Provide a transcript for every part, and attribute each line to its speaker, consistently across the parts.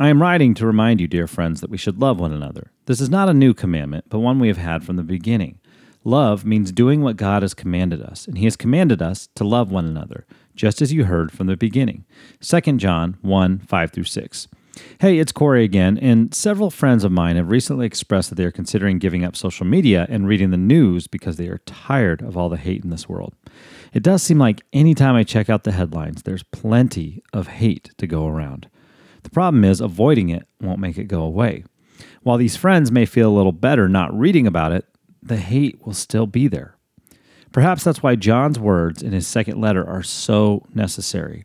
Speaker 1: I am writing to remind you, dear friends, that we should love one another. This is not a new commandment, but one we have had from the beginning. Love means doing what God has commanded us, and He has commanded us to love one another, just as you heard from the beginning. 2 John 1 5 through 6. Hey, it's Corey again, and several friends of mine have recently expressed that they are considering giving up social media and reading the news because they are tired of all the hate in this world. It does seem like anytime I check out the headlines, there's plenty of hate to go around. The problem is, avoiding it won't make it go away. While these friends may feel a little better not reading about it, the hate will still be there. Perhaps that's why John's words in his second letter are so necessary.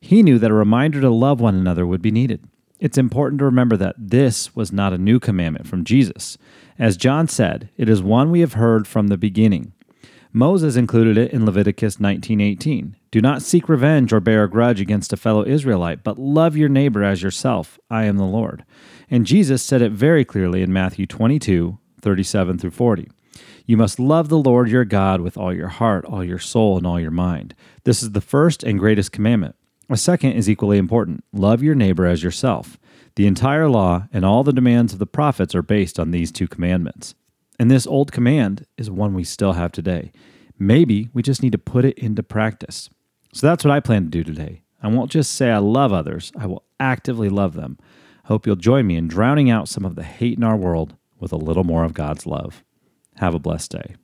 Speaker 1: He knew that a reminder to love one another would be needed. It's important to remember that this was not a new commandment from Jesus. As John said, it is one we have heard from the beginning. Moses included it in Leviticus 19:18. Do not seek revenge or bear a grudge against a fellow Israelite, but love your neighbor as yourself. I am the Lord. And Jesus said it very clearly in Matthew 22:37 through 40. You must love the Lord your God with all your heart, all your soul, and all your mind. This is the first and greatest commandment. A second is equally important love your neighbor as yourself. The entire law and all the demands of the prophets are based on these two commandments. And this old command is one we still have today. Maybe we just need to put it into practice. So that's what I plan to do today. I won't just say I love others, I will actively love them. I hope you'll join me in drowning out some of the hate in our world with a little more of God's love. Have a blessed day.